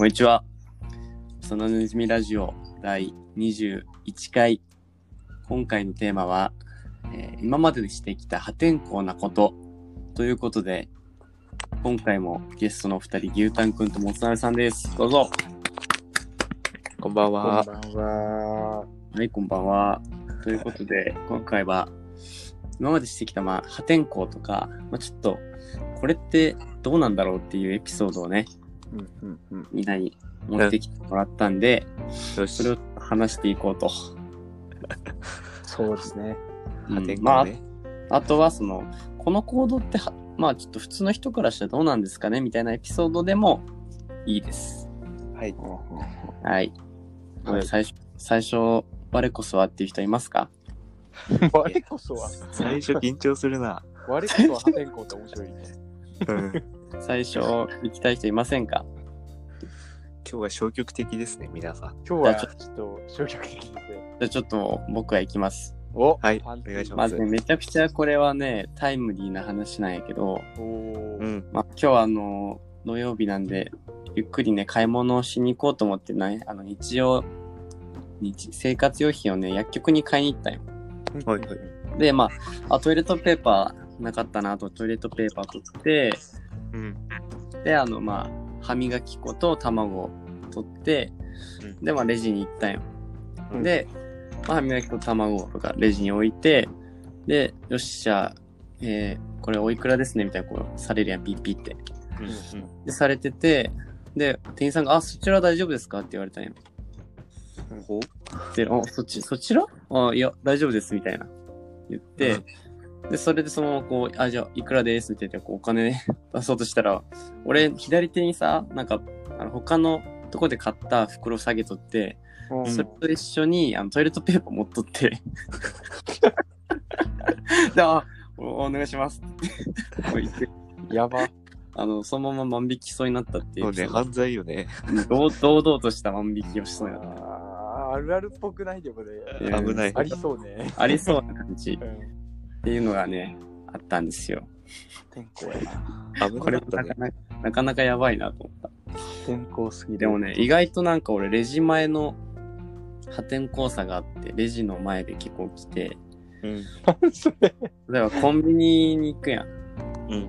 こんにちは。そのねじみラジオ第21回。今回のテーマは、えー今までしてきた破天荒なことということで、今回もゲストのお二人、牛タンくんともつなべさんです。どうぞ。こんばんは。こんばんは。はい、こんばんは。ということで、今回は、今までしてきた、まあ、破天荒とか、まあ、ちょっと、これってどうなんだろうっていうエピソードをね。みんなに持ってきてもらったんで、よしそれを話していこうと。そうですね。破天うんまあ。あとはその、この行動っては、まあちょっと普通の人からしたらどうなんですかねみたいなエピソードでもいいです。はい。はい。はい最初、最初、我こそはっていう人いますか？我こそは、最初緊張するな。我こそは破天荒って面白いね。うん最初、行きたい人いませんか？今日は消極的ですね、皆さん。今日はじちょっと消極的ですね。じゃあちょっと僕は行きます。おはいお願いしまずね、めちゃくちゃこれはね、タイムリーな話なんやけど。まあ今日はあの、土曜日なんで、ゆっくりね、買い物をしに行こうと思ってね、あの、日常、日生活用品をね、薬局に買いに行ったよ。はいはい。で、まあ、あ、トイレットペーパーなかったなと、トイレットペーパー取って、うん。で、あの、まあ、歯磨き粉と卵を取って、うんで、まあ、レジに行ったんよ。うんで、まあ、歯磨き粉と卵とかレジに置いて、で、よっしゃ、えー、これおいくらですねみたいな、こう、されるやん、ピッピって。うんで、されてて、で、店員さんが、あ、そちら大丈夫ですかって言われたんよ。ほで、あ、そっち、そちら？あ、いや、大丈夫です、みたいな。言って、で、それでそのままこう、あ、じゃあ、いくらですって言って、こう、お金、ね、出そうとしたら、俺、左手にさ、なんか、あの、他のとこで買った袋下げとって、うんそれと一緒に、あの、トイレットペーパー持っとって、で、あ、おお願いしますってやば。あの、そのまま万引きしそうになったっていうう。そね、犯罪よね。堂堂々とした万引きをしそうになった。あるあるっぽくないでもね。うん危ない。ありそうね。ありそうな感じうんっていうのがね、あったんですよ。破天荒やな。危これもなかったねなか。なかなかなかやばいなと思った。破天荒すぎる。でもね、意外となんか俺、レジ前の破天荒さがあって、レジの前で結構来て、うん。それ。例えばコンビニに行くやん。うん。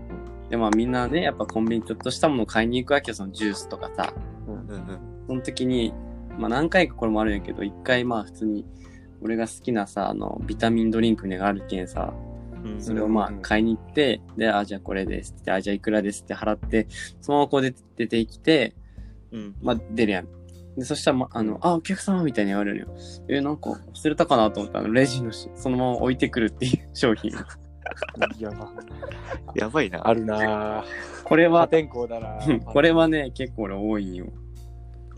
で、まあみんなね、やっぱコンビニちょっとしたもの買いに行くわけよ、そのジュースとかさ。うんうん。その時に、まあ何回かこれもあるんやけど、一回まあ普通に、俺が好きなさ、あの、ビタミンドリンクみたいなのがあるけんさ、うんそれをまあ買いに行って、で、あ、じゃあこれですって、あ、じゃあいくらですって払って、そのままこう出て出てきて、うん。まあ出るやん。で、そしたら、ま、あの、あ、お客様みたいに言われるよ。え、なんか忘れたかなと思ったら、レジのし、そのまま置いてくるっていう 商品。やば。やばいな。あるなぁ。これは、破天荒だなぁ。これはね、結構俺多いんよ。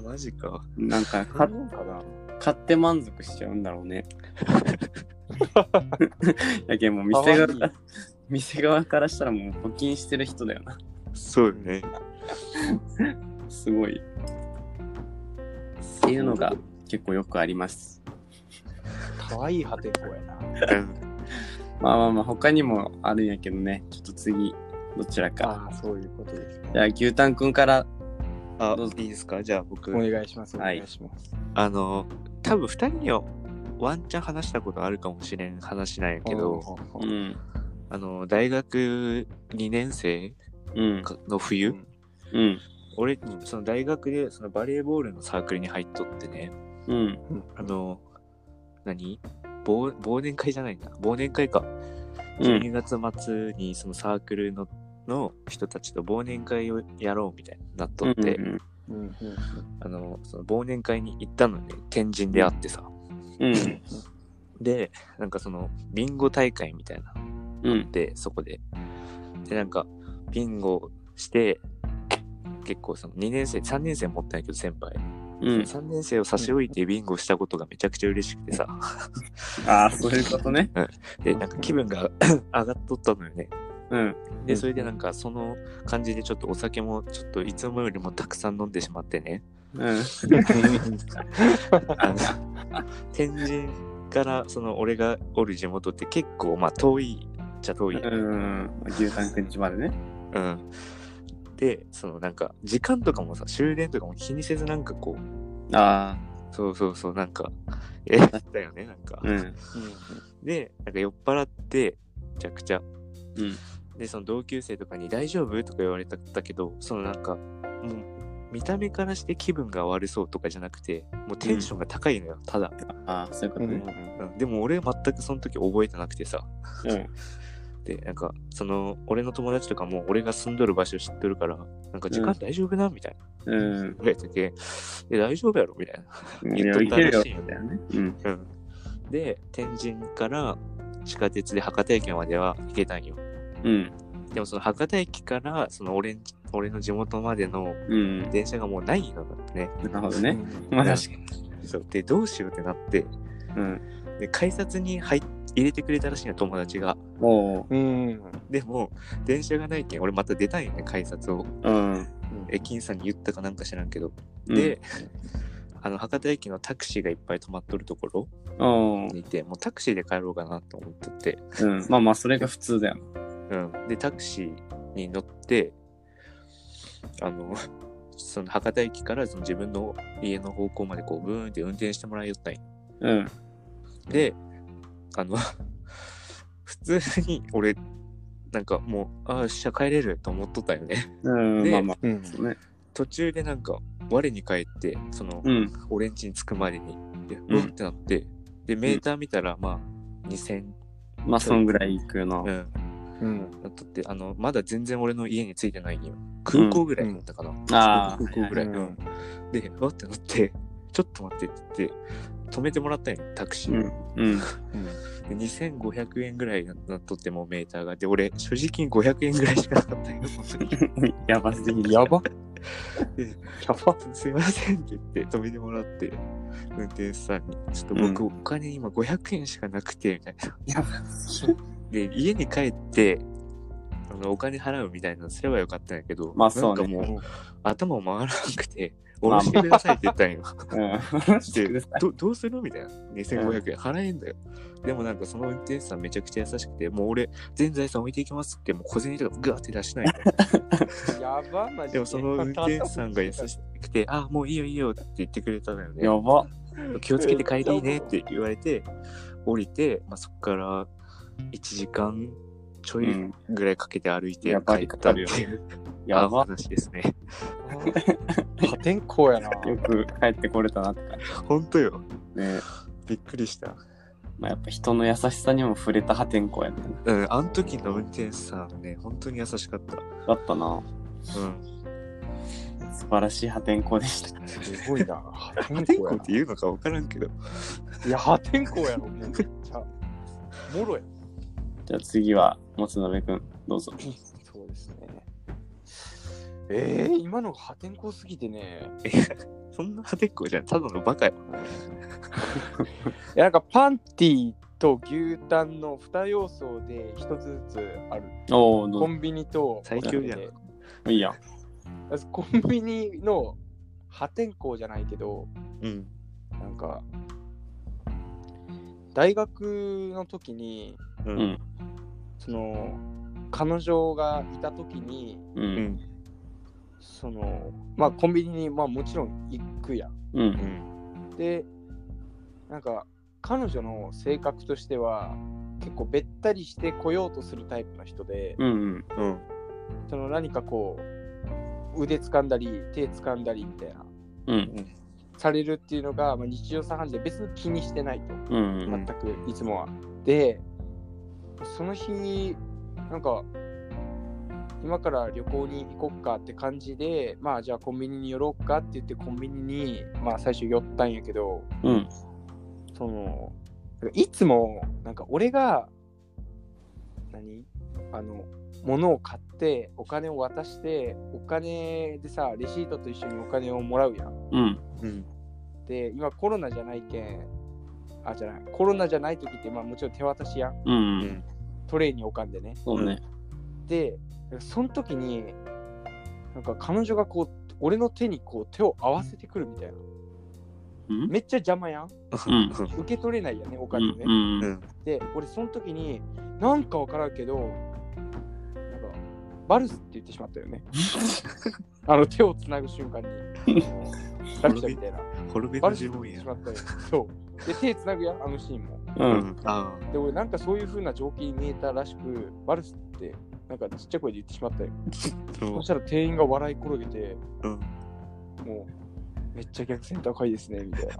マジか。なんか、あかるのかな買って満足しちゃうんだろうね。やけんもう店側から、店側からしたらもう募金してる人だよな。そうよね。すごい。っていうのが結構よくあります。かわいい破天荒やな。うん。まあまあまあ、他にもあるんやけどね。ちょっと次、どちらか。ああ、そういうことですね。じゃあ、牛タンくんから、あどうぞ、いいですか？じゃあ僕お。願いします。おはい願いします。あの、多分二人にはワンチャン話したことあるかもしれん話なんやけど、う。ん。あの、大学2年生うん。の冬、うんうん。俺、その大学でそのバレーボールのサークルに入っとってね、うん。あの、何？忘忘年会じゃないな。忘年会か。うん。12月末にそのサークルのの人たちと忘年会をやろうみたいになっとって、うん。うんうんあの、その忘年会に行ったのね、天神であってさ。うん。で、なんかその、ビンゴ大会みたいなうん。で、そこで。で、なんか、ビンゴして、結構その2年生、3年生持ったんやけど、先輩。うん。3年生を差し置いてビンゴしたことがめちゃくちゃ嬉しくてさ。ああ、そういうことね。で、なんか気分が 上がっとったのよね。うん。で、それでなんかその感じでちょっとお酒もちょっといつもよりもたくさん飲んでしまってね。うん。天神からその俺がおる地元って結構まあ遠いっちゃ遠い。うん。牛タンくんちまでね。うん。で、そのなんか、時間とかもさ、終電とかも気にせずなんかこう、あそうそうそう、なんか、え、だったよね、なんか。あ、うん。で、なんか酔っ払って、めちゃくちゃ。うん。で、その同級生とかに大丈夫とか言われたけど、そのなんか、もう、見た目からして気分が悪そうとかじゃなくて、もうテンションが高いのよ、ただ。ああ、そういうことね。うんでも俺全くその時覚えてなくてさ。うん。で、なんか、その、俺の友達とかも俺が住んどる場所知ってるから、なんか時間大丈夫な？みたいな。うん。言われてて、え、大丈夫やろ？みたいな。いや、いけるよ、みたいなね。うん。うん。で、天神から地下鉄で博多駅までは行けたんよ。うん。でもその博多駅から、その俺ん俺の地元までのうん。電車がもうないのね。なるほどね。まあ確かに。そう。で、どうしようってなって、うん。で、改札に入っ入れてくれたらしいの、友達が。おう。うん。でも、電車がないけん、俺また出たんよね、改札を。うん。駅員さんに言ったかなんか知らんけど。うんで、あの、博多駅のタクシーがいっぱい止まっとるところ。にいて、もうタクシーで帰ろうかなと思っとって。うん。まあまあ、それが普通だよ。うん。で、タクシーに乗って、あの、その博多駅からその自分の家の方向までこうブーンって運転してもらいよったんよ。うん。で、あの、普通に俺、なんかもう、ああ、しゃ帰れると思っとったよね。うん。でまあまあ、うん。そうね。途中でなんか、我に帰って、その、うん。俺ん家に着くまでに、で、うってなって、で、メーター見たら、まあ、2000、まあ、そんぐらい行くな。うん、うん。なっとって、あの、まだ全然俺の家に着いてないんよ。空港ぐらいだったかな。ああ空港ぐらい。はいはいうん。で、わってなって、ちょっと待ってって言って、止めてもらったんよ、タクシーを。うん。うん。で2500円ぐらいなっとってもメーターが。で、俺、所持金500円ぐらいしかなかったんよ、その時。やばすぎる。やば でやばすいませんって言って止めてもらって、運転手さんに、ちょっと僕、うお金今500円しかなくて、みたいな。やばで、家に帰って、あの、お金払うみたいなのすればよかったんやけど、まあそうねなんかもう、頭回らなくて、下ろしてくださいって言ったんよ。うん。でどどうするみたいな。2500円払えんだよ。でもなんかその運転手さんめちゃくちゃ優しくて、もう俺、全財産置いていきますって、もう小銭とかグワって出しないの。やばマジでもその運転手さんが優しくて、あ、もういいよいいよって言ってくれたのよね。やば。気をつけて帰りねって言われて、降りて、まあ、そこから1時間ちょいうん。ぐらいかけて歩いてやばい帰ったっていう、やば。話ですね。破天荒やな。よく帰ってこれたなって感本当よ。じ。ねびっくりした。まあやっぱ人の優しさにも触れた破天荒やね。うん、あの時の運転手さんね、本当に優しかった。だったな。うん。素晴らしい破天荒でした。すごいな。破破天荒って言うのか分からんけど。な。いや、破天荒やろ。もうめっちゃ。もろや。じゃあ次は、もつのべくん、どうぞ。そうですね。えー、今のが破天荒すぎてね。そんな破天荒じゃん。ただのバカよ。いやなんかパンティと牛タンの2要素で1つずつある。おコンビニと最強じゃんでいいやん。まずコンビニの破天荒じゃないけど、うん。なんか、大学の時に、う。うんん。その、彼女がいた時に、う。うんん。その、まあコンビニに、まあもちろん行くやん。う。うんん。で、なんか、彼女の性格としては、結構べったりしてこようとするタイプの人で、うん。うん。その何かこう、腕掴んだり、手掴んだりみたいな、うん。されるっていうのが、まあ、日常茶飯事で別に気にしてないと。うん。全くいつもは。で、その日、なんか、今から旅行に行こっかって感じで、まあじゃあコンビニに寄ろうかって言ってコンビニに、まあ最初寄ったんやけど、うん。その、いつも、なんか俺が、何？あの、物を買ってお金を渡して、お金でさ、レシートと一緒にお金をもらうやん。うん。うん。で、今コロナじゃないけん、あ、じゃない、コロナじゃない時って、まあもちろん手渡しやん。う。うんん。トレイに置かんでね。そうね。で、その時に、なんか彼女がこう、俺の手にこう手を合わせてくるみたいな。うん？めっちゃ邪魔やん。うん受け取れないやね、おう金ね。ん。うん。で、俺その時に、なんかわからんけど、なんか、バルスって言ってしまったよね。あの手をつなぐ瞬間に。ラピュタみたいな。滅びバルスって言ってし。まったよ。そう。で、手つなぐやん、あのシーンも。う。うんん。あで、俺なんかそういう風な情景に見えたらしく、バルスってなんかちっちゃい声で言ってしまったよ。あ。そそしたら店員が笑い転げて、うん。もう、めっちゃ逆線高いですね、みたいな。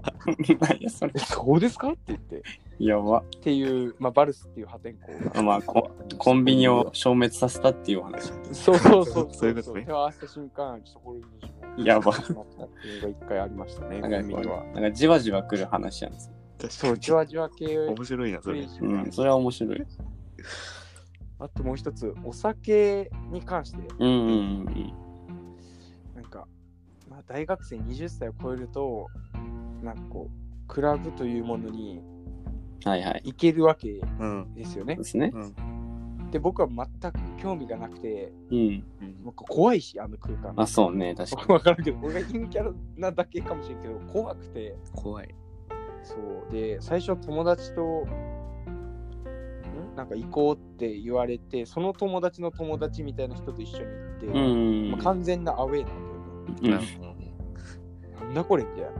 何やそれえ、。そうですか？って言って。やば。っていう、まあ、バルスっていう破天荒まあココンビニを消滅させたっていうお話。そうそうそうそう いうことね手を合わせた瞬間、ちょっとこれにやばったっていうのが一回ありましたね、なんかこうコンビニは。なんかじわじわ来る話なんですよ。そう、じわじわ系面白いな、それ。うん、それは面白い。あともう一つ、お酒に関して、うんうんうんなん大学生20歳を超えると、なんかこう、クラブというものにうん。はいはい。行けるわけうん。ですよねで。で、僕は全く興味がなくて、うん。なんか怖いし、あの空間。あ、そうね、確か僕わからんけど、俺が陰キャラなだけかもしれんけど、怖くて、怖い。そう。で、最初友達と、ん？なんか行こうって言われて、その友達の友達みたいな人と一緒に行って、に。うんまあ、完全なアウェーなんだよね。うん。なんだこれみたいな。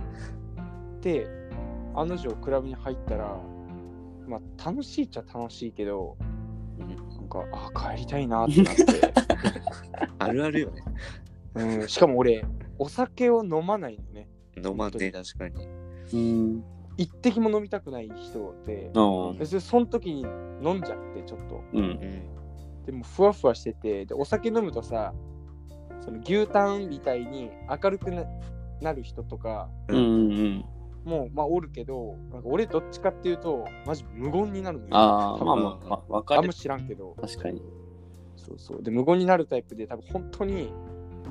で、案の定クラブに入ったら、まあ楽しいっちゃ楽しいけど、なんか、あ、帰りたいなってなって。あるあるよね。うん、しかも俺、お酒を飲まないのね。飲まんで、確かに。うん。一滴も飲みたくない人で、うん。別にその時に飲んじゃって、ちょっと。うん。うん。でも、ふわふわしてて、で、お酒飲むとさ、その牛タンみたいに明るくななる人とか、うんうん。もう、まあ、おるけど、なんか俺どっちかっていうと、マジ無言になるのよ。あまあまあ、まあ、わかるあんま。知らんけど、確かに。そうそう。で、無言になるタイプで、多分本当に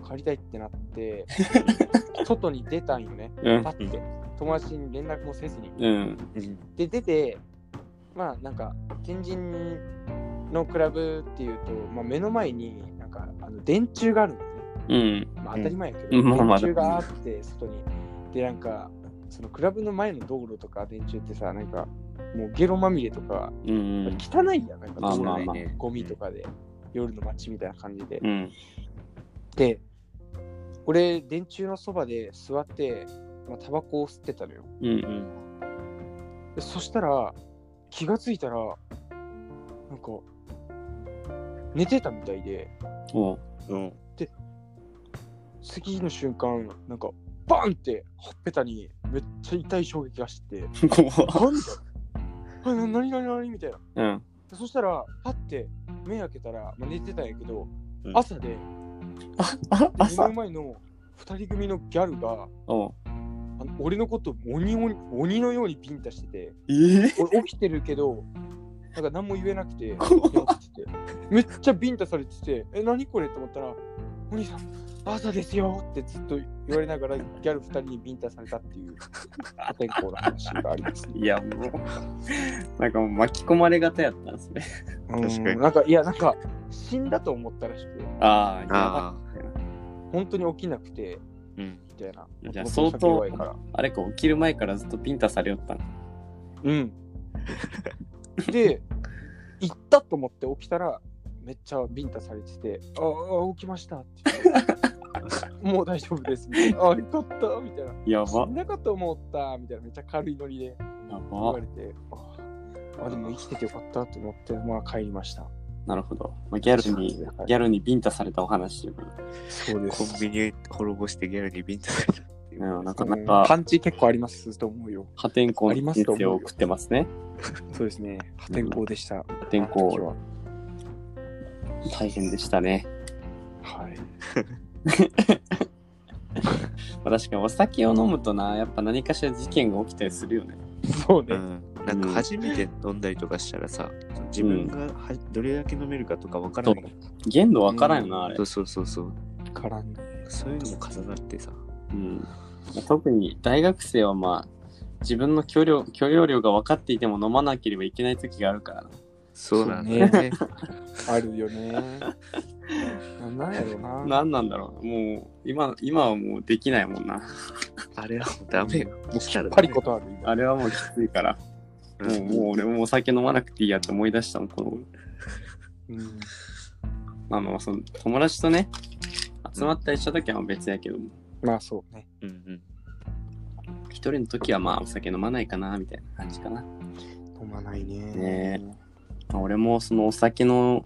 帰りたいってなって、外に出たんよね。うんパ。ッて。友達に連絡もせずに。うん。うん。で、出て、まあ、なんか、天神のクラブっていうと、まあ、目の前に、なんか、あの電柱があるんですね。うん。まあ、当たり前やけど、電柱があって、外に。で、なんか、そのクラブの前の道路とか電柱ってさ、なんか、もうゲロまみれとか、うん。汚いやん、なんか道路まあまあまあねゴミとかで、夜の街みたいな感じで。うん。で、俺、電柱のそばで座って、まあ、タバコを吸ってたのよ。うん。うん。でそしたら、気がついたら、なんか、寝てたみたいで。うん。次の瞬間、なんか、バンってほっぺたにめっちゃ痛い衝撃がして、怖っ。なんだあ、な、なになになにみたいな。うん。でそしたら、パッて目開けたら、まあ、寝てたんやけど、うん。朝で、あ、で目朝の前の二人組のギャルが、おう。あの俺のこと鬼鬼鬼のようにビンタしてて、ええ？俺起きてるけど、なんか何も言えなくて、怖っ。起きててめっちゃビンタされてて、え、何これ？と思ったら、お兄さん、朝ですよってずっと言われながら、ギャル二人にビンタされたっていう破天荒な話があります。いや、もう、なんかもう巻き込まれ型やったんですね。確かにうんなんか、いや、なんか、死んだと思ったらしくて、ああ、本当に起きなくて、ーうん。みたいな。じゃあ相当。あれか、起きる前からずっとピンタされよったんうん。で、行ったと思って起きたら、めっちゃビンタされてて、ああ、起きましたって。もう大丈夫です。みたいなああ、よかったみたいな。やば死ん。なかと思ったみたいな、めっちゃ軽いノリでや言ばわ。れて、ああ、でも生きててよかったと思って、まあ帰りました。なるほど。まあ、ギャルに、ギャルにビンタされたお話そうでコンビニ滅ぼしてギャルにビンタされたっていう。うん、なかなうんかパンチ結構ありますと思うよ。破天荒ありな人生を送ってますね。そうですね。破天荒でした。破天荒。は大変でしたね。はい。まあ確かにお酒を飲むとな、やっぱ何かしら事件が起きたりするよね。そうね。うん。なんか初めて飲んだりとかしたらさ、自分がはどれだけ飲めるかとかわからない。限度わからんよな、あれそ。うそうそうそう。絡んで。そういうのも重なってさ。うん。まあ特に大学生はまあ、自分の許容許容量が分かっていても飲まなければいけない時があるからな。そうなんだよね。あるよね。なんやろな。何なんだろう。もう、今、今はもうできないもんな。あれはもうダメよ。もう来たらパリことある今あれはもうきついから。もう、もう俺もお酒飲まなくていいやって思い出したもん、この頃。うんあの、その友達とね、集まったりした時は別やけども、まあそうね。うんうん。一人の時はまあお酒飲まないかな、みたいな感じかな。飲まないね。ねまあ俺もそのお酒の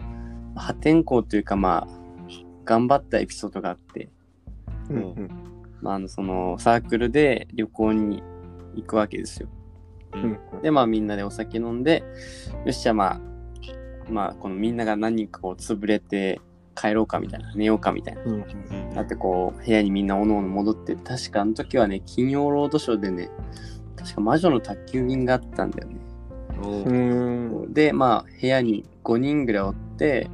破天荒というかまあ、頑張ったエピソードがあって、うんうん。まあ、あの、そのサークルで旅行に行くわけですよ。ううんん。で、まあみんなでお酒飲んで、よっしゃまあ、まあこのみんなが何人かこう潰れて帰ろうかみたいな、寝ようかみたいな。うん。うんだってこう、部屋にみんなおのおの戻って、確かあの時はね、金曜ロードショーでね、確か魔女の宅急便があったんだよね。で、まあ部屋に5人ぐらいおって、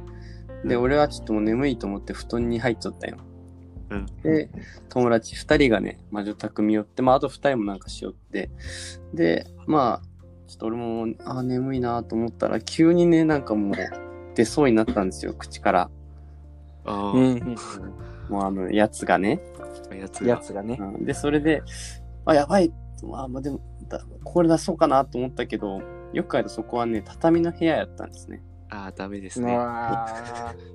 で、俺はちょっともう眠いと思って布団に入っちゃったよ。うんで、友達2人がね、魔女宅見寄って、まああと2人もなんかしよって、で、まあ、ちょっと俺も、あー眠いなと思ったら、急にね、なんかもう出そうになったんですよ、口から。あうんーうん。もうあの、やつがね。やつが。やつがね。うんで、それで、あ、やばい。まあ、まあ、でもだ、これ出そうかなと思ったけど、よく考えるとそこはね、畳の部屋やったんですね。ああ、ダメですね。あ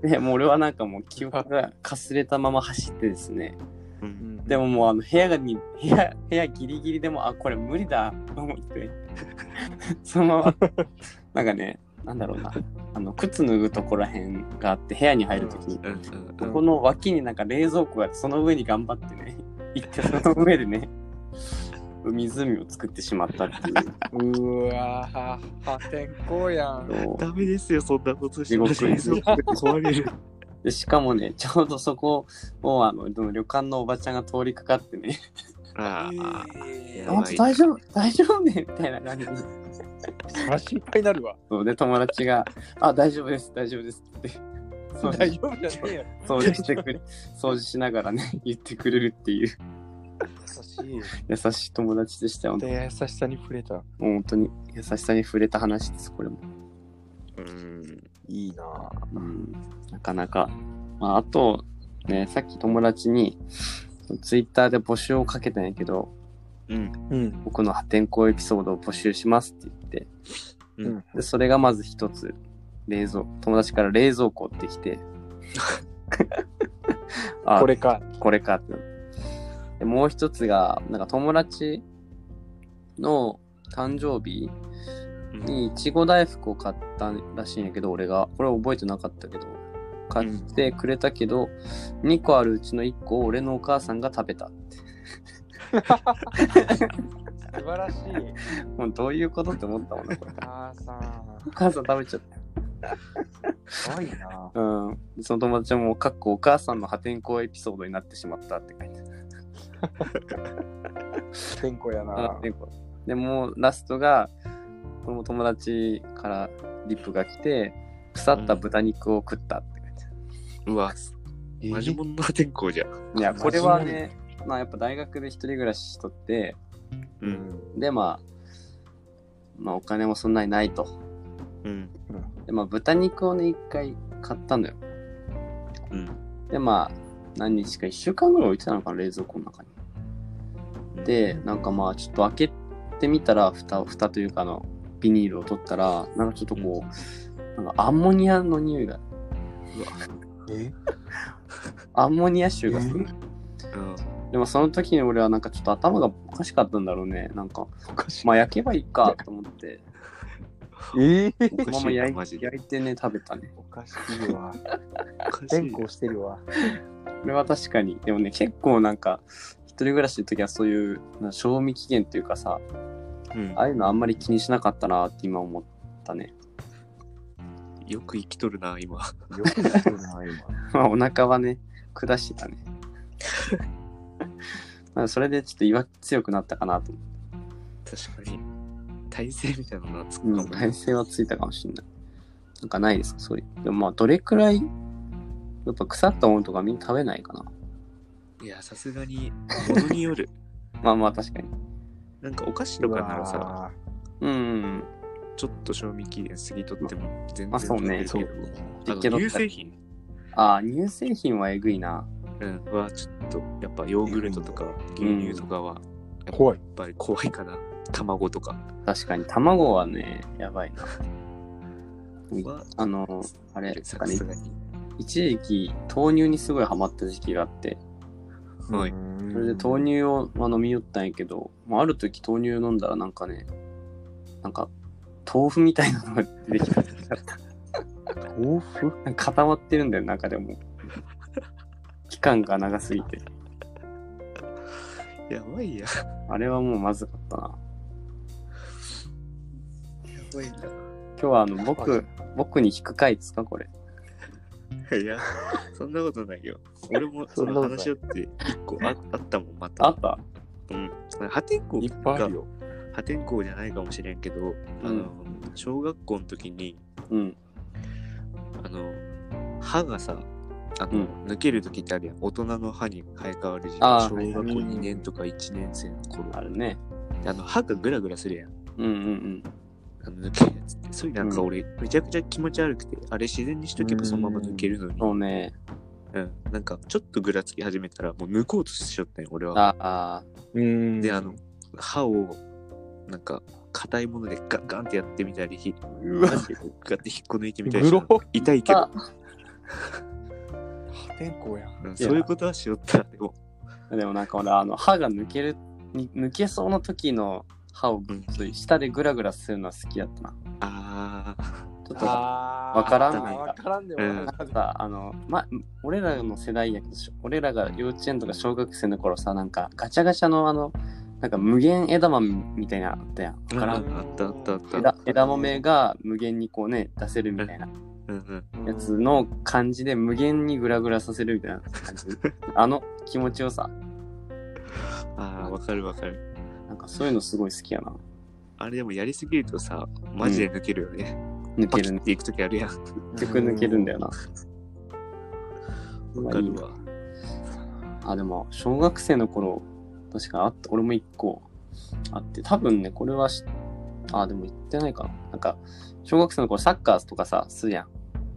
あ。で、もう俺はなんかもう記憶がかすれたまま走ってですね。う。うんんでももうあの部屋がに、部屋、部屋ギリギリでも、あ、これ無理だと思って、そのまま、なんかね、なんだろうな、あの、靴脱ぐところらへんがあって、部屋に入るときに、ここの脇になんか冷蔵庫があって、その上に頑張ってね、行って、その上でね、湖を作ってしまったっていううわー破天荒やん。ダメですよ、そんなことして地獄です壊れる。で、しかもね、ちょうどそこを、あの、旅館のおばちゃんが通りかかってね、ああ、えやばいあ大丈夫大丈夫ねみたいな感じで。そ心配になるわ。そうで、友達が、あ、大丈夫です、大丈夫ですって。そう大丈夫じゃねえよ。掃除してくれ、掃除しながらね、言ってくれるっていう優しい。優しい友達でしたよ。で、優しさに触れた。本当に優しさに触れた話です、これも。うん。いいなぁ。うん、なかなか。まあ、あと、ね、さっき友達に、ツイッターで募集をかけたんやけど、うん。うん。僕の破天荒エピソードを募集しますって言って、うんで、それがまず一つ、冷蔵、友達から冷蔵庫ってきて、あこれか。これかって。でもう一つが、なんか友達の誕生日にいちご大福を買ったらしいんやけど、俺が。これ覚えてなかったけど。買ってくれたけど、2個あるうちの1個を俺のお母さんが食べたって。素晴らしい。もうどういうことって思ったもんね、これ。母さん。お母さん食べちゃった。すごいなうん。その友達はもう、かっこお母さんの破天荒エピソードになってしまったって書いて天荒やなでもうラストが、この友達からリップが来て、腐った豚肉を食ったって書いてあうわ、えマジモンの破天荒じゃん。る。いや、これはね、まあやっぱ大学で一人暮らししとって、う。うんん。でまあ、まあお金もそんなにないと。うん。でまあ豚肉をね、一回買ったのよ。うん。でまあ、何日か一週間ぐらい置いてたのかな、冷蔵庫の中に。で、なんかまあ、ちょっと開けてみたら、蓋、蓋というかあの、ビニールを取ったら、なんかちょっとこう、なんかアンモニアの匂いが、え？アンモニア臭がする。うん。でもその時に俺はなんかちょっと頭がおかしかったんだろうね。なんか。まあ焼けばいいかと思って、え？えおかしいな、そのまま焼い。焼いてね、食べたね。おかしいわ。おかしてるわ。これは確かに。でもね、結構なんか、一人暮らしの時はそういう、な賞味期限というかさ、うんああいうのあんまり気にしなかったなって今思ったね。よく生きとるな、今。よくやってるな、今。まあお腹はね、下してたね。まあそれでちょっと胃は強くなったかなと思確かに。体勢みたいなのがつくう。うん、かもね。体勢はついたかもしれない。なんかないですか？そういう。でもまあどれくらい、やっぱ腐ったものとかみんな食べないかな。いや、さすがに、ものによる。まあまあ確かに。なんかお菓子とかならさ、うんうんちょっと賞味期限過ぎとっても全然まあそうね食べるけど、そう乳製品ああ、乳製品はえぐいな。うん、はちょっと、やっぱヨーグルトとか牛乳とかは、やっ怖い。ぱり怖いかな。卵とか。確かに卵はね、やばいな。はあの、あれ、ねすがに。一時期豆乳にすごいハマった時期があって、はいうんそれで豆乳を、まあ、飲み寄ったんやけど、まあ、ある時豆乳飲んだらなんかね、なんか豆腐みたいなのが出てきた。豆腐？なんか固まってるんだよ、中でも。期間が長すぎて。やばいや。あれはもうまずかったな。やばいな。今日はあの、僕、僕に引く回ですかこれ。いや、そんなことないよ。俺もその話し合って一個あ あったもん、また。あった？うん。破天荒いっぱいあるよ。破天荒じゃないかもしれんけど、あの、小学校の時に、うん。あの、歯がさ、あの、うん抜ける時ってあるやん。大人の歯に生え変わる時期。小学校はい2年とか1年生の頃。あるね。であの、歯がグラグラするやん。うんうんあの抜けるやつって。それなんか俺、めちゃくちゃ気持ち悪くて、あれ自然にしとけばそのまま抜けるのにうん。。そうね。うん。なんか、ちょっとぐらつき始めたら、もう抜こうとしちゃったんよ、俺は。ああうんで、あの、歯を、なんか、硬いものでガンガンってやってみたり、ひうわってこうガンって引っこ抜いてみたりグロした痛いけどあ、破天荒やん。うんそういうことはしよった。でも、でもなんか俺、あの、歯が抜ける、に抜けそうな時の歯をうんそういう下でグラグラするのは好きだったな。あちょっとあわからんあーわからんでもうんわかるさ、あの、ま、俺らの世代やけど、し俺らが幼稚園とか小学生の頃さ、なんかガチャガチャのあの、なんか無限枝豆みたいなのあったやん。ーわからんうんあったあったあった。枝枝豆が無限にこうね、出せるみたいな。やつの感じで無限にグラグラさせるみたいな感じ。あの気持ちよさ。ああ、わかるわかる。なんかそういうのすごい好きやな。あれでもやりすぎるとさ、マジで抜けるよね。抜けるね。パキっていくときあるやん。結局抜けるんだよな。わかるわ。あ、でも、小学生の頃、確かあった、俺も一個あって、多分ね、これはし、あ、でも言ってないかな。なんか、小学生の頃サッカーとかさ、するやん。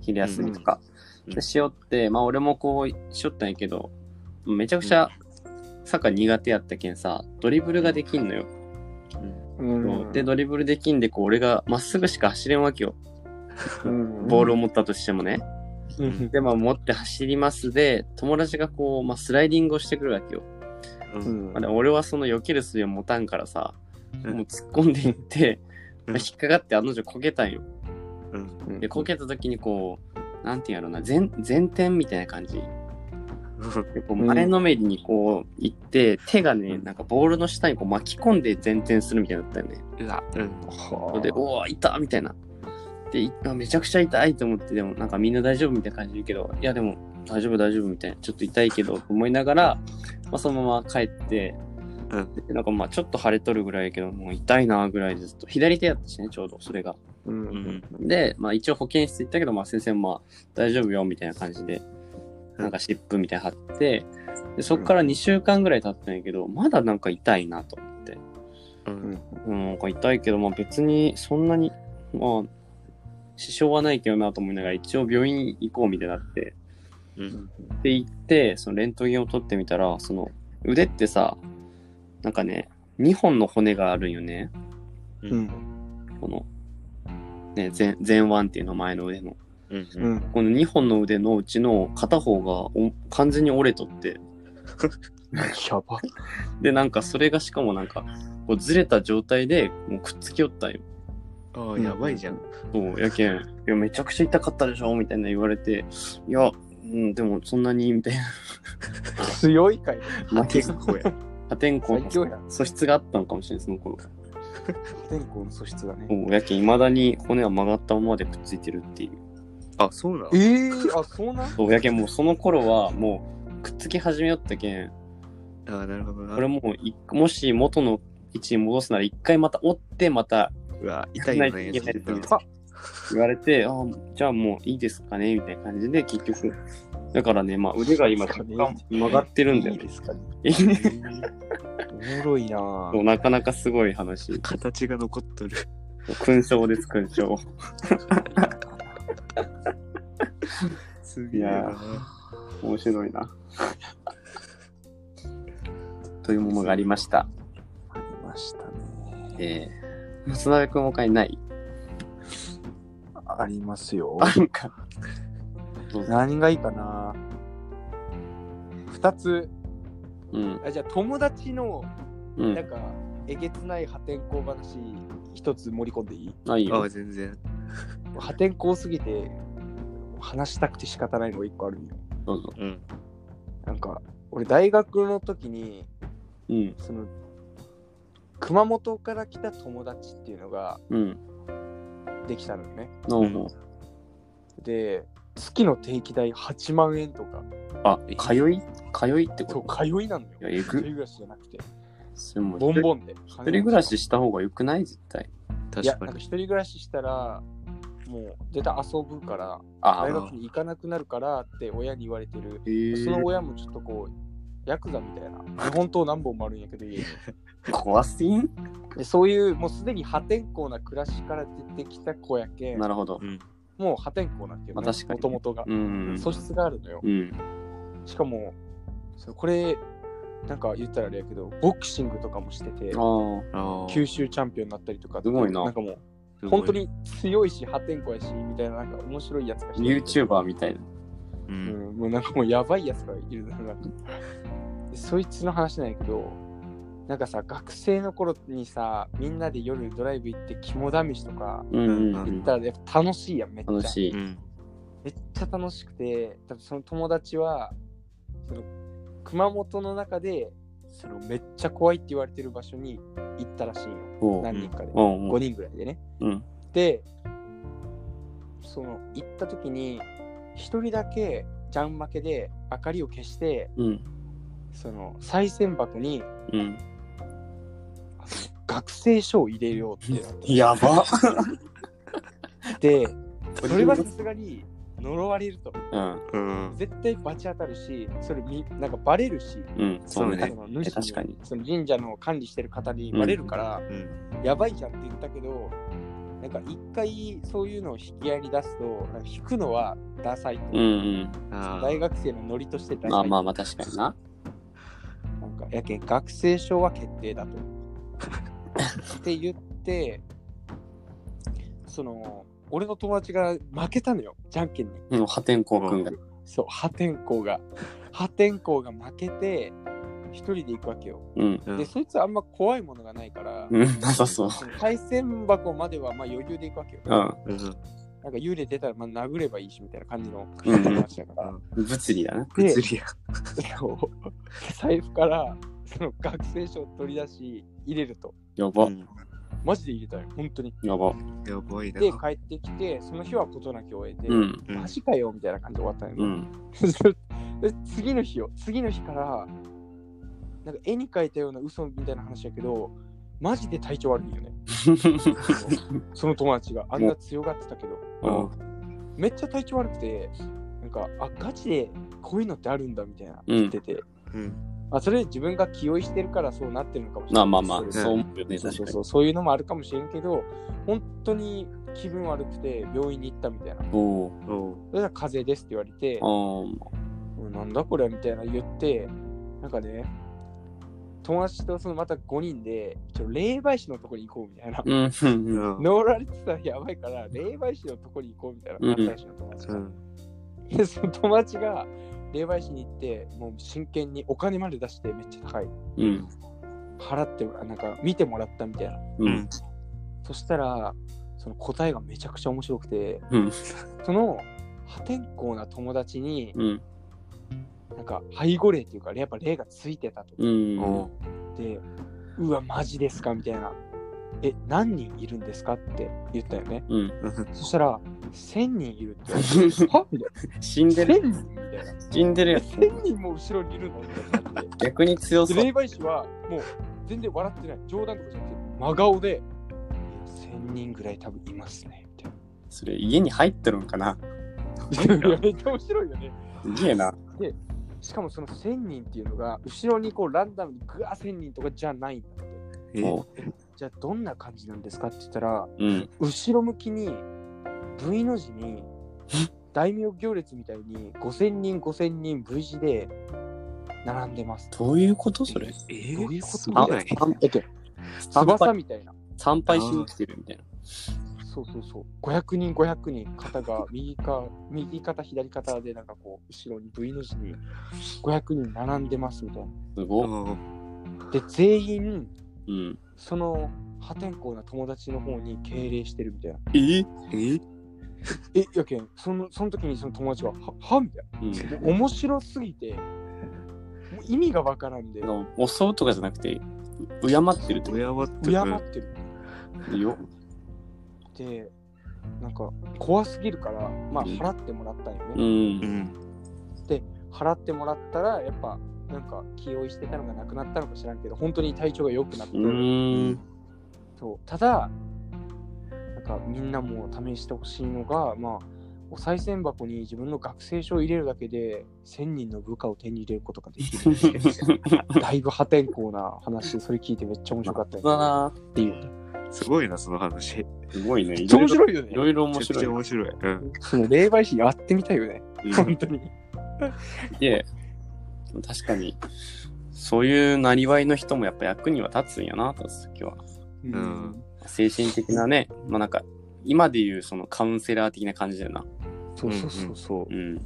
昼休みとか。うんうんでしよって、まあ俺もこう、しよったんやけど、めちゃくちゃサッカー苦手やったけんさ、ドリブルができんのよ。うんで、ドリブルできんで、こう、俺がまっすぐしか走れんわけよ。うんボールを持ったとしてもね。うんで、まあ持って走りますで、友達がこう、まあスライディングをしてくるわけよ。う。うんんまあ、俺はその避ける術を持たんからさ、うんもう突っ込んでいって、うんまあ引っかかって案の定こけたんよ。うん。で、こけた時にこう、なんていうんやろな、前、前転みたいな感じ。でこううん前のめりにこう行って、手がね、なんかボールの下にこう巻き込んで前転するみたいだったよね。うわ。うん。はあで、おお、痛っみたいな。で、めちゃくちゃ痛いと思って、でもなんかみんな大丈夫みたいな感じで言うけど、いやでも大丈夫大丈夫みたいな、ちょっと痛いけどと思いながら、まあ、そのまま帰って、うん。でなんかまあちょっと腫れとるぐらいやけど、もう痛いなぐらいでずっと、左手やったしね、ちょうどそれが。ううんん。で、まあ一応保健室行ったけど、まあ先生もまあ大丈夫よみたいな感じで、なんか湿布みたいなの貼って、で、そっから2週間ぐらい経ったんやけど、まだなんか痛いなと思って。うん。うん、なんか痛いけど、まあ別にそんなに、まあ、支障はないけどなと思いながら一応病院行こうみたいになって、うん。で行って、そのレントゲンを取ってみたら、その腕ってさ、なんかね、2本の骨があるんよね。う。うんんこの、ね、前前腕っていうの前の腕の。うん。ううん。んこの2本の腕のうちの片方がお完全に折れとって、やばで、なんかそれがしかもなんか、こうずれた状態でもうくっつきよったんよ。ああ、やばいじゃん。そう、やけん、いや、めちゃくちゃ痛かったでしょみたいな言われて、いや、うん、でもそんなに、みたいな。強いかい破天荒や。破天荒の素質があったのかもしれない、その頃。破天荒の素質がねそうやけん、未だに骨は曲がったままでくっついてるっていう。あ、そうなの？ええあそうな？ん そう、やけん、もうその頃は、もう、くっつき始めよったけん、ああ、なるほどな。俺もうい、もし元の位置に戻すなら一回また折って、またうわ、痛いよね。そんな言われて、あじゃあもういいですかねみたいな感じで、結局。だからね、まあ腕が今若干曲がってるんだよね。いいですかねえーおもろいなぁ そうなかなかすごい話。形が残っとる。勲章です、勲章。すげえな。いや面白いな。というものがありました。ありましたねえー、松永君他にない？ありますよあるんか。何がいいかな二つうん。あじゃあ友達のうん。なんかえげつない破天荒話一つ盛り込んでいい？あ、いいあ、。全然。破天荒すぎて話したくて仕方ないのが一個あるんよどうぞ。うん。なんか俺大学の時にうん。その熊本から来た友達っていうのがうん。できたのよねのうで月の定期代8万円とかあ、通い？通いってそう通いなのよいや、え一人ぐ。暮らしじゃなくてそれもうボンボンで一人暮らしした方がよくない？絶対。いや確かに。なんか一人暮らししたらもう出た遊ぶからあ大学に行かなくなるからって親に言われてる。その親もちょっとこうヤクザみたいな。日本刀何本もあるんやけど家に。怖すぎん？でそういうもうすでに破天荒な暮らしから出てきた子やけんなるほど。うん。もう破天荒なんていうまあ確かに。もともとがうん。素質があるのよ。うん。しかもこれなんか言ったらあれやけどボクシングとかもしてて。九州チャンピオンになったりとかすごいな。なんかもう本当。に強いし破天荒やしみたいななんか面白いやつが YouTuber みたいな。う。うんん、もうなんかもうやばいやつがいるななんかでそいつの話なんやけどなんかさ学生の頃にさみんなで夜ドライブ行って肝試しとか。行ったらやっぱ楽しいやんめっちゃ楽しい。うん。めっちゃ楽しくて多分その友達はその熊本の中でそのめっちゃ怖いって言われてる場所に行ったらしいよ何人かで、うん5人ぐらいでねうん。でその行った時に一人だけジャン負けで明かりを消してうん。その賽銭箱にうん。学生証を入れようってなってやば。でそれはさすがに呪われるとうん。うん。絶対罰当たるしそれみなんかバレるしうん。そうね確かにその神社の管理してる方にバレるから、うん。やばいじゃんって言ったけどなんか一回そういうのを引き合いに出すとなんか引くのはダサいと、うんうん。大学生のノリとしてダサいまあまあまあ確かにな。なんかやけん学生証は決定だとって言ってその俺の友達が負けたのよじゃんけんにうん、破天荒くんが。そう破天荒が破天荒が負けて一人で行くわけようん。うんでそいつはあんま怖いものがないから、うん、なさそう。対戦箱まではまあ余裕で行くわけよ。うん。うん。なんか幽霊出たらまあ殴ればいいしみたいな感じの。物理だな。で物理や。そう財布からその学生証を取り出し入れると。やばう。んマジで入れたよ、本当に。やば。やばいな。で、帰ってきて、その日は事なきを終えて、うん。うんマジかよみたいな感じで終わったのよ。うん。で次の日よ、次の日から、なんか絵に描いたような嘘みたいな話やけど、マジで体調悪いよね。その友達があんな強がってたけど、めっちゃ体調悪くて、なんか、あ、ガチでこういうのってあるんだみたいな言ってて、うん。あそれ自分が気負いしてるからそうなってるのかもしれない。まあまあまあ、そう思うよね、そうそうそう、そういうのもあるかもしれんけど、本当に気分悪くて病院に行ったみたいな。おおおうそれじゃ風邪ですって言われてなんだこれみたいな言って、なんかね、友達とそのまた5人で、ちょ霊媒師のとこに行こうみたいな。あ。うん。うん。うん。乗られてたらやばいから、霊媒師のとこに行こうみたいな、うの友達が。うん。で、その友達が霊媒師に行って、もう真剣にお金まで出してめっちゃ高い。うん。払って、なんか見てもらったみたいな。ううんん。そしたら、その答えがめちゃくちゃ面白くて、うん。その破天荒な友達に、うん。なんか背後霊っていうか、やっぱ霊がついてたと。で、うわ、マジですか？みたいな。え、何人いるんですか？って言ったよね。うん。そしたら、1000人いるって。は？みたいな。死んでる。1000人みたいな。死んでるよ。1000人も後ろにいるのみたいな感じで。逆に強そうで。霊媒師はもう全然笑ってない。冗談とかじゃなくて、真顔で、1000人ぐらい多分いますね。みたいそれ家に入ってるんかな？な。いやめっちゃ面白いよね。すげえな。しかもその1000人っていうのが、後ろにこうランダムにぐわ1000人とかじゃないんだって。じゃあどんな感じなんですかって言ったら、うん。後ろ向きに V の字に大名行列みたいに5000人5000人 V 字で並んでます。どういうことそれ？えどういうこと？すごいえっと参翼みたいな。参拝しに来てるみたいな。そうそうそう。500人、500人、肩が 右か、右肩、左肩で、なんかこう、後ろに V の字に500人並んでますみたいな。すごっ。うんで、全員、うん。その破天荒な友達の方に敬礼してるみたいな。え？え？え、やけん、そのその時にその友達が、はは？みたいうん。な。もう面白すぎて、もう意味がわからんで、襲うとかじゃなくて、敬ってるってこ親はってるってる。とよ。で、なんか怖すぎるから、まあうん払ってもらったんよね。うんう。ん。払ってもらったら、やっぱ、なんか気負いしてたのがなくなったのか知らんけど、本当に体調が良くなって、うーん。そうただ、なんかみんなも試してほしいのが、まあ、お賽銭箱に自分の学生証を入れるだけで1000人の部下を手に入れることができる だいぶ破天荒な話それ聞いてめっちゃ面白かったよだなっていうすごいな、その話。すごいね。めっちゃ面白いよねいろいろ面白い。面白い。うん。その霊媒師やってみたいよねうん本当にで、確かに、そういうなりわいの人もやっぱ役には立つんやな、と今日は。ん精神的なね、まあなんか、今で言うそのカウンセラー的な感じだよな。そうそうそうそう、うん。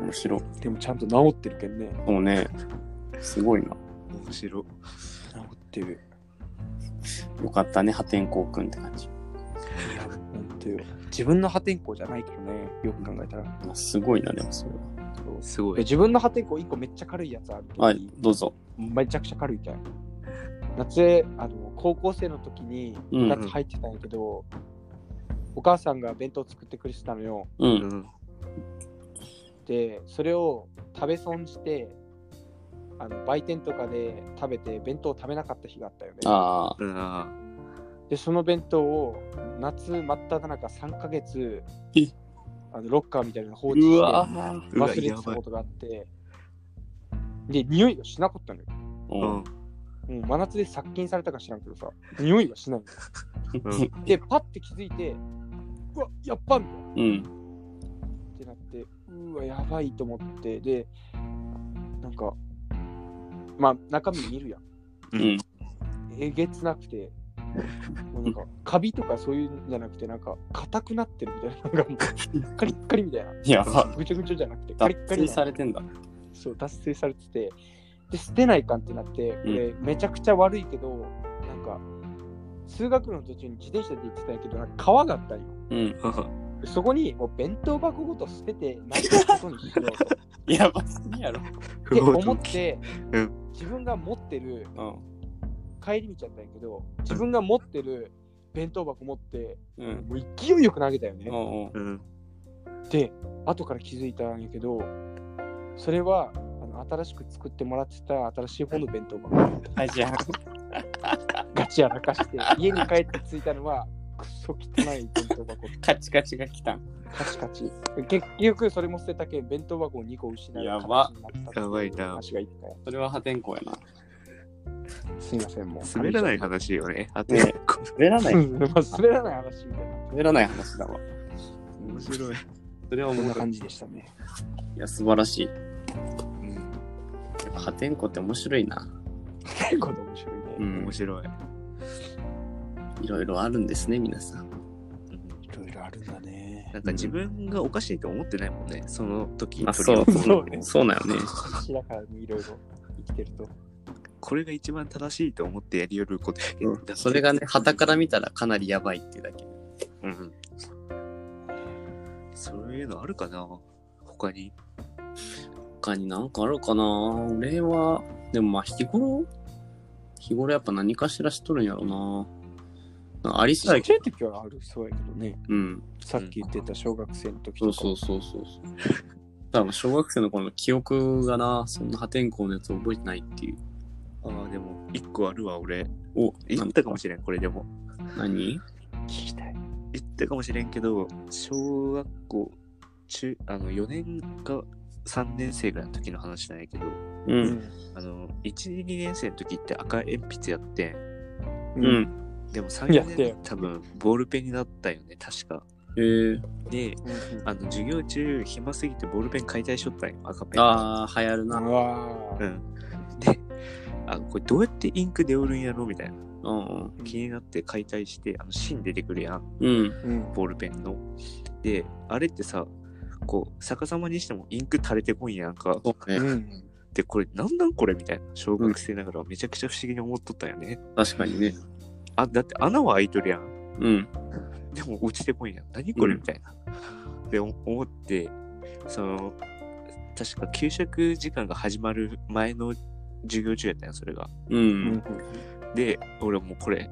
面白い。でもちゃんと治ってるけんねそうね。すごいな。面白い。治ってるよかったね、破天荒くんって感じ。いや本当よ自分の破天荒じゃないけどねよく考えたらまあすごいな、でもそれは。そうすごい。で自分の破天荒一個めっちゃ軽いやつあるはい、どうぞ。めちゃくちゃ軽いけん。夏、あの、高校生の時にうん部活入ってたんやけど、お母さんが弁当作ってくれてたのよ。う。うんん。で、それを食べ損して、あの売店とかで食べて弁当食べなかった日があったよね。あで、その弁当を夏真っ只中3ヶ月え、あのロッカーみたいなの放置して忘れてたことがあって、で、匂いがしなかったのよ。ううんん。うん、真夏で殺菌されたか知らんけどさ、匂いがしないの。うん。で、パッて気づいて、うわ、やっぱみたいな。うん。ってなって、うわ、やばいと思って、で、なんか、まあ、中身見るやん。うん。えげつなくて、もうなんか、カビとかそういうんじゃなくて、なんか、硬くなってるみたいな。なんかもう、カリッカリみたいな。やば。ぐちゃぐちゃじゃなくて、カリッカ脱リな水されてんだ。そう、脱水されてて、で、捨てないかんってなって、これ、めちゃくちゃ悪いけど、なんか、数学の途中に自転車で行ってたんやけど、なんか川があったんよ。うん。でそこにもう弁当箱ごと捨てて何かことにしようと。やばすぎやろ。って思って、うん自分が持ってるうん。帰り道やったんやけど自分が持ってる弁当箱持ってうん。もう勢いよく投げたよね、うん。うん。で後から気づいたんやけどそれはあの新しく作ってもらってた新しい方の弁当箱はい、じゃあ。ガチやらかして家に帰って着いたのはクソ汚い弁当箱カチカチが来たん。カチカチ結局それも捨てたけん弁当箱を2個失うやば形になったっていうやばいな話が一回それは破天荒やな。すいませんもう滑らない話よね。あと、ね滑らない。滑らない話みたいな。滑らない話だわ。面白い。それはもう、こんな感じでしたね。いや、素晴らしい。やうん。っぱ破天荒って面白いな。結構面白いね。うん面。白い。いろいろあるんですね、皆さん。うんいろいろあるんだね。なんか自分がおかしいと思ってないもんね、その時あ、取そうそうねそうなんよね。白川にいろいろ生きてると。これが一番正しいと思ってやりよることやけど、だってそれがね、旗から見たらかなりやばいっていうだけ。うん。そういうのあるかな？他に？他になんかあるかな？俺は、でもまあ日頃？日頃やっぱ何かしらしとるんやろな。ありそうやけちっちゃい時はあるそうやけどね。ど。うん。さっき言ってた小学生の時とか。そうそうそうそうそう。多分小学生の頃の記憶がな、そんな破天荒のやつ覚えてないっていう。ああ、でも、一個あるわ、俺。お、言ったかもしれん、これでも。何？聞きたい。言ったかもしれんけど、小学校、中、あの、4年か3年生ぐらいの時の話なんやけど、う。。うんあの、1、2年生の時って赤鉛筆やってん。う。うんん。でも3、4やって年多分、ボールペンになったよね、確か。えー、で、うんあの、授業中、暇すぎてボールペン解体しとったんよ、赤ペン。あー、流行るうな。うん。で、あ、これどうやってインク出おるんやろみたいな。うん気になって解体して、あの芯出てくるやん、うん。うん。ボールペンの。で、あれってさ、こう、逆さまにしてもインク垂れてこんやんか。そうね。うん。で、これ、なんなんこれみたいな。小学生ながらめちゃくちゃ不思議に思っとったよね。確かにね。あ、だって穴は開いとるやん。うん。でも落ちてこんやん。何これうんみたいな。で、お思って、その、確か給食時間が始まる前の授業中やったんや、それが。う。うんん。で、俺もうこれ、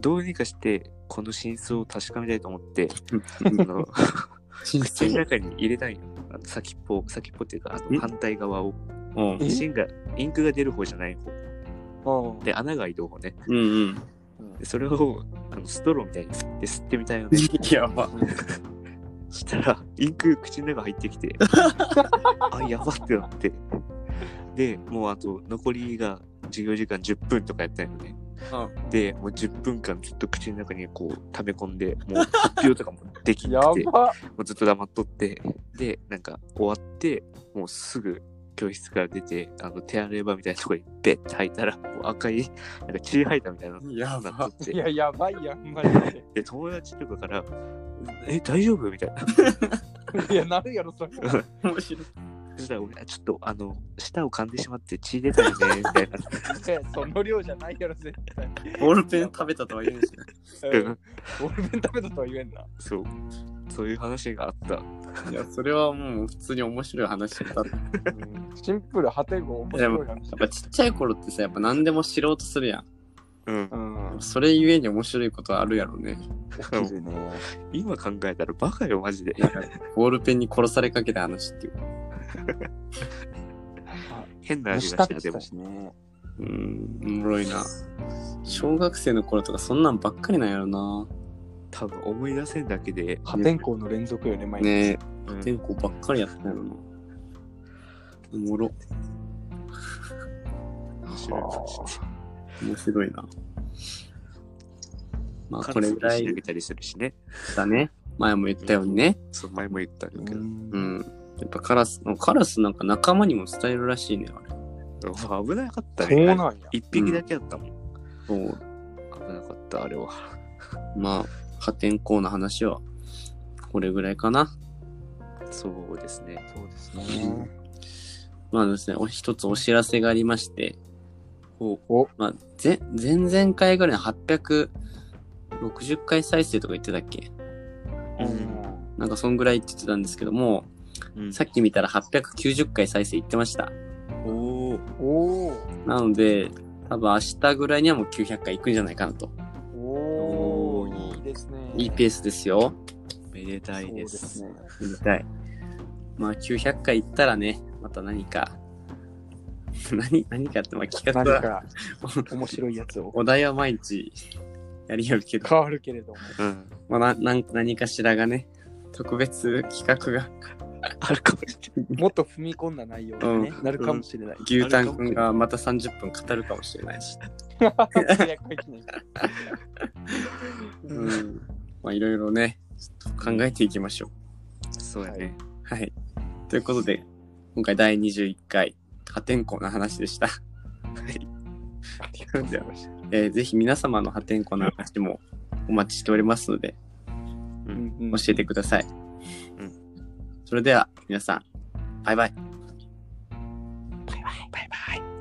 どうにかして、この真相を確かめたいと思って、あの、真口の相。中に入れたんよ。あの先っぽ、先っぽっていうか、あんの反対側を。うん。え芯が、インクが出る方じゃない方。うん。で、穴が開いた方ね。うんうん。で、それを、あの、ストローみたいに吸って吸ってみたいよね。やば。したら、インク口の中入ってきて、あ、やばってなって。で、もうあと、残りが授業時間10分とかやったんよね。で、もう10分間ずっと口の中にこう溜め込んで、もう発表とかもできやなくて、もば。うずっと黙っとって、で、なんか終わって、もうすぐ教室から出て、あの手洗い場みたいなところにベッて吐いたら、もう赤い、なんか血吐いたみたいなやばなっとっ。いて、や、やばいやん、マジで。で、友達とかから、え、大丈夫？みたいな。いや、なるやろ、それは。面白い。そしたら俺、あちょっと、あの、舌を噛んでしまって血出たよね、みたいな。その量じゃないやろ、絶対。ボールペン食べたとは言うんし。う んボールペン食べたとは言えんな。そう。そういう話があった。いや、それはもう普通に面白い話だった。やシンプル、破天荒、面白い話。っぱちっちゃい頃ってさ、やっぱ何でも知ろうとするやん。うん。うん。それゆえに面白いことあるやろね。今考えたらバカよ、マジで ボールペンに殺されかけた話っていう。変な味虫がした、でも。うん、おもろいな。小学生の頃とかそんなんばっかりなんやろな。多分思い出せんだけで、破天荒の連続よね、毎日。ねえ、うん天候ばっかりやったんやろな。おもろ。面白い面白いな。まあ、カこれぐらい投げたりするしね。だね。前も言ったようにね。そう、前も言ったんだけど。うんうん。やっぱカラス、カラスなんか仲間にも伝えるらしいね、あれ。危なかったそうね。なんや。一匹だけだったもん。そう。危なかった、あれは。まあ、破天荒な話は、これぐらいかな。そうですね。そうですね。まあですね、お一つお知らせがありまして、おおまあ、ぜ、前々回ぐらいの860回再生とか言ってたっけ？うんなんかそんぐらいって言ってたんですけども、うんさっき見たら890回再生いってました。おおおおなので、多分明日ぐらいにはもう900回いくんじゃないかなと。おおいいですね。いいペースですよ。めでたいで。そうですすね。見たい。まあ900回いったらね、また何か、何、何かって、まあ企画は、何か 面白いやつをお題は毎日やりよるけど、変わるけれども。うん。まあな、なん何かしらがね、特別企画が、あるかもしれない。もっと踏み込んだ内容に、ねなるかもしれない。牛タンくんがまた30分語るかもしれないし。うん。まあいろいろね、ちょっと考えていきましょそうやね。う。はい。ということで、今回第21回、破天荒な話でした。はい。ありがとうございました。えーぜひ皆様の破天荒な話もお待ちしておりますので、うんうん教えてください。それでは皆さん、バイバイ。バイバイ。バイバイ。